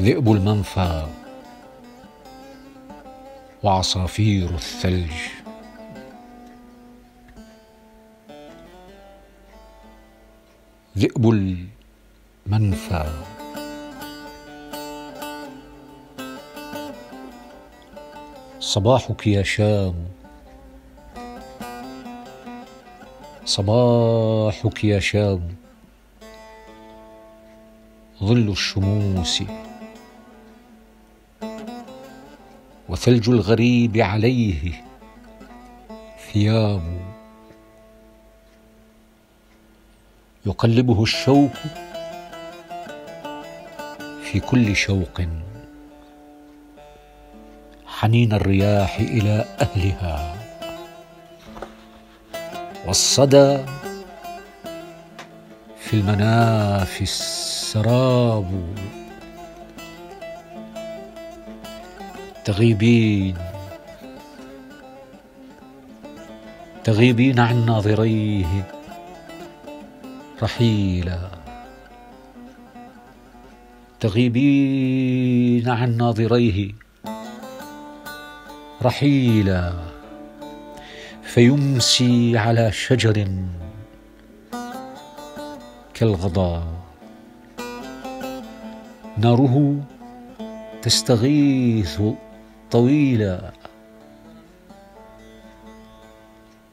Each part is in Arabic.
ذئب المنفى وعصافير الثلج. ذئب المنفى صباحك يا شام. صباحك يا شام. ظل الشموس وثلج الغريب عليه ثياب. يقلبه الشوق في كل شوق. حنين الرياح إلى أهلها. والصدى في المنافي السراب. تغيبين. تغيبين عن ناظريه. رحيلا. تغيبين عن ناظريه. رحيلا. فيمسي على شجر كالغضا ناره تستغيث طويلا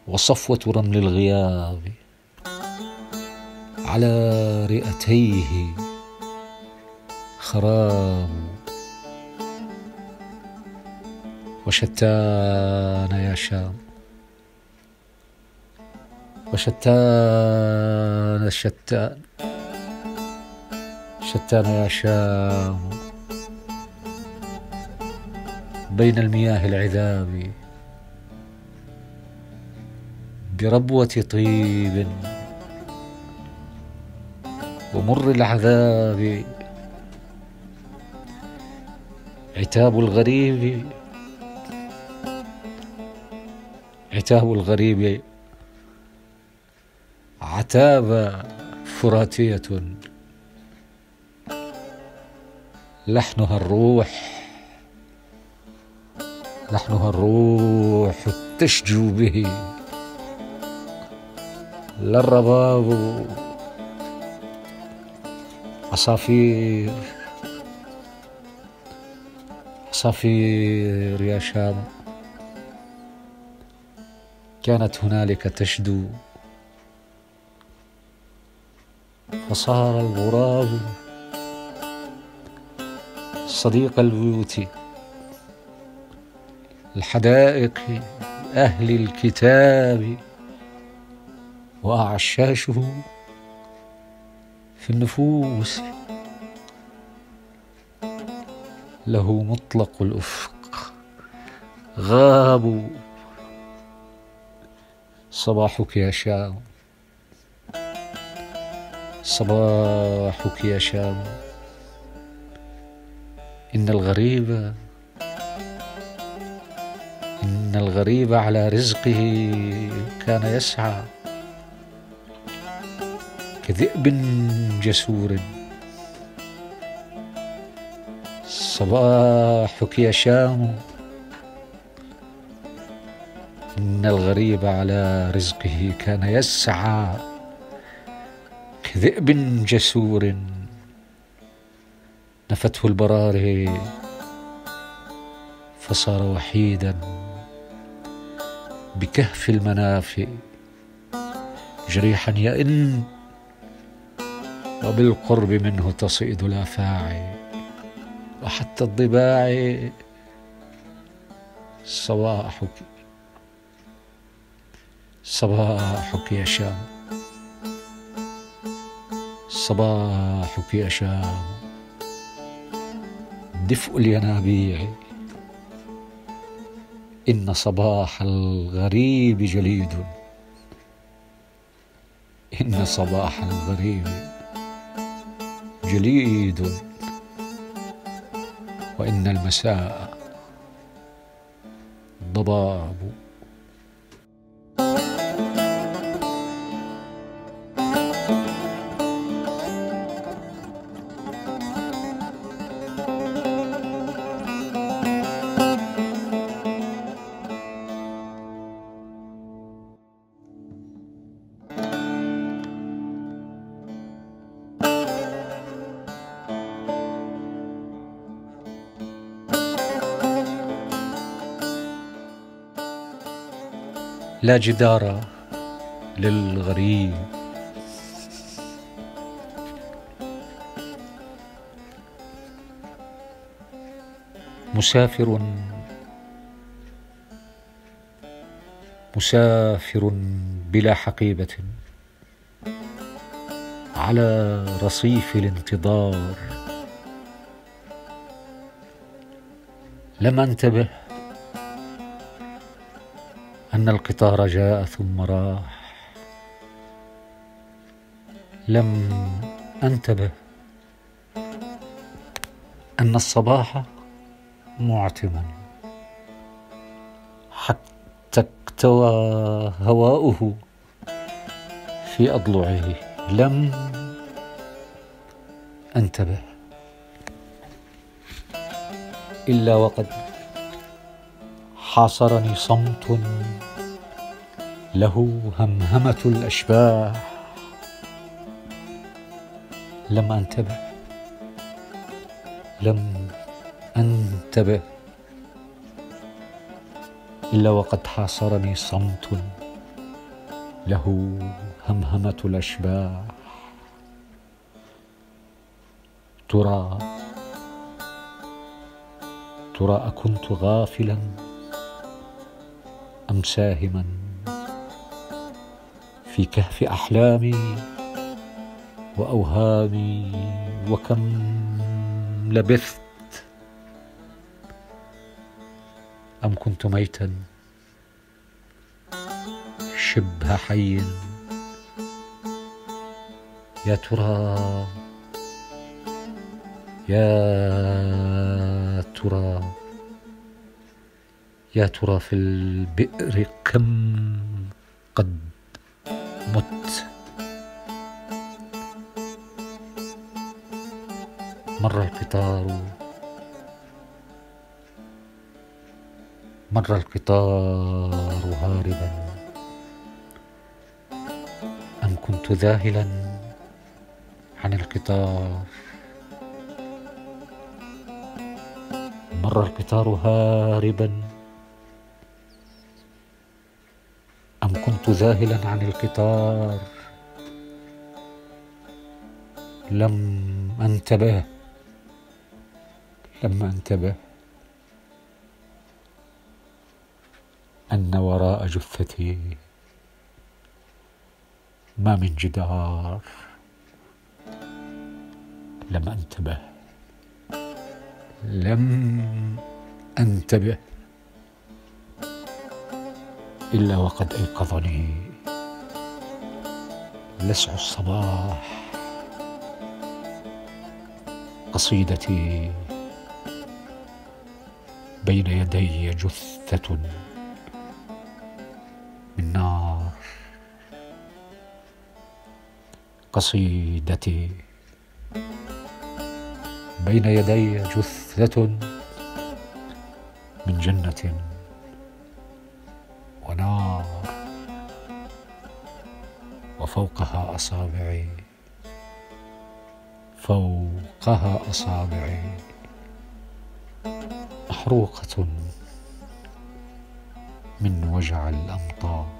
وصفوة رمل الغياب على رئتيه خراب وشتان يا شام. وشتان الشتان. شتان يا شام. بين المياه العذاب بربوة طيب ومر العذاب. عتاب الغريب عتاب الغريب. عتاب فراتية. لحنها الروح. لحنها الروح تشجو به لا الرباب عصافير عصافير يا شام. كانت هنالك تشدو فصار الغراب صديق البيوت. الحدائق أهل الكتاب وأعشاشه في النفوس. له مطلق الأفق. غابوا صباحك يا شام. صباحك يا شام. إن الغريب الغريب على رزقه كان يسعى. كذئب جسور. صباحك يا شام. إن الغريب على رزقه كان يسعى. كذئب جسور. نفته البراري فصار وحيدا. بكهف المنافي جريحا يئن وبالقرب منه تصيد الآفاعي وحتى الضباع صباحك صباحك يا شام صباحك يا شام. دفء الينابيع. إن صباح الغريب جليد. إن صباح الغريب جليد. وإن المساء ضباب. لا جدار للغريب. مسافر مسافر بلا حقيبة على رصيف الانتظار. لم أنتبه أن القطار جاء ثم راح. لم أنتبه أن الصباح معتما. حتى اكتوى هواؤه في أضلعه. لم أنتبه إلا وقد حاصرني صمت له همهمة الأشباح. لم أنتبه. لم أنتبه. إلا وقد حاصرني صمت له همهمة الأشباح. ترى ترى أكنت غافلا أم ساهما؟ في كهف أحلامي وأوهامي وكم لبثت أم كنت ميتا شبه حي يا ترى يا ترى يا ترى في البئر كم قد مت. مر القطار. مر القطار هاربا. أم كنت ذاهلا عن القطار؟ مر القطار هاربا. كنت ذاهلا عن القطار. لم أنتبه. لم أنتبه. أن وراء جثتي ما من جدار. لم أنتبه. لم أنتبه. إلا وقد أيقظني. لسع الصباح. قصيدتي. بين يدي جثة من نار. قصيدتي. بين يدي جثة من جنة. وفوقها أصابعي. فوقها أصابعي. محروقة من وجع الأمطار.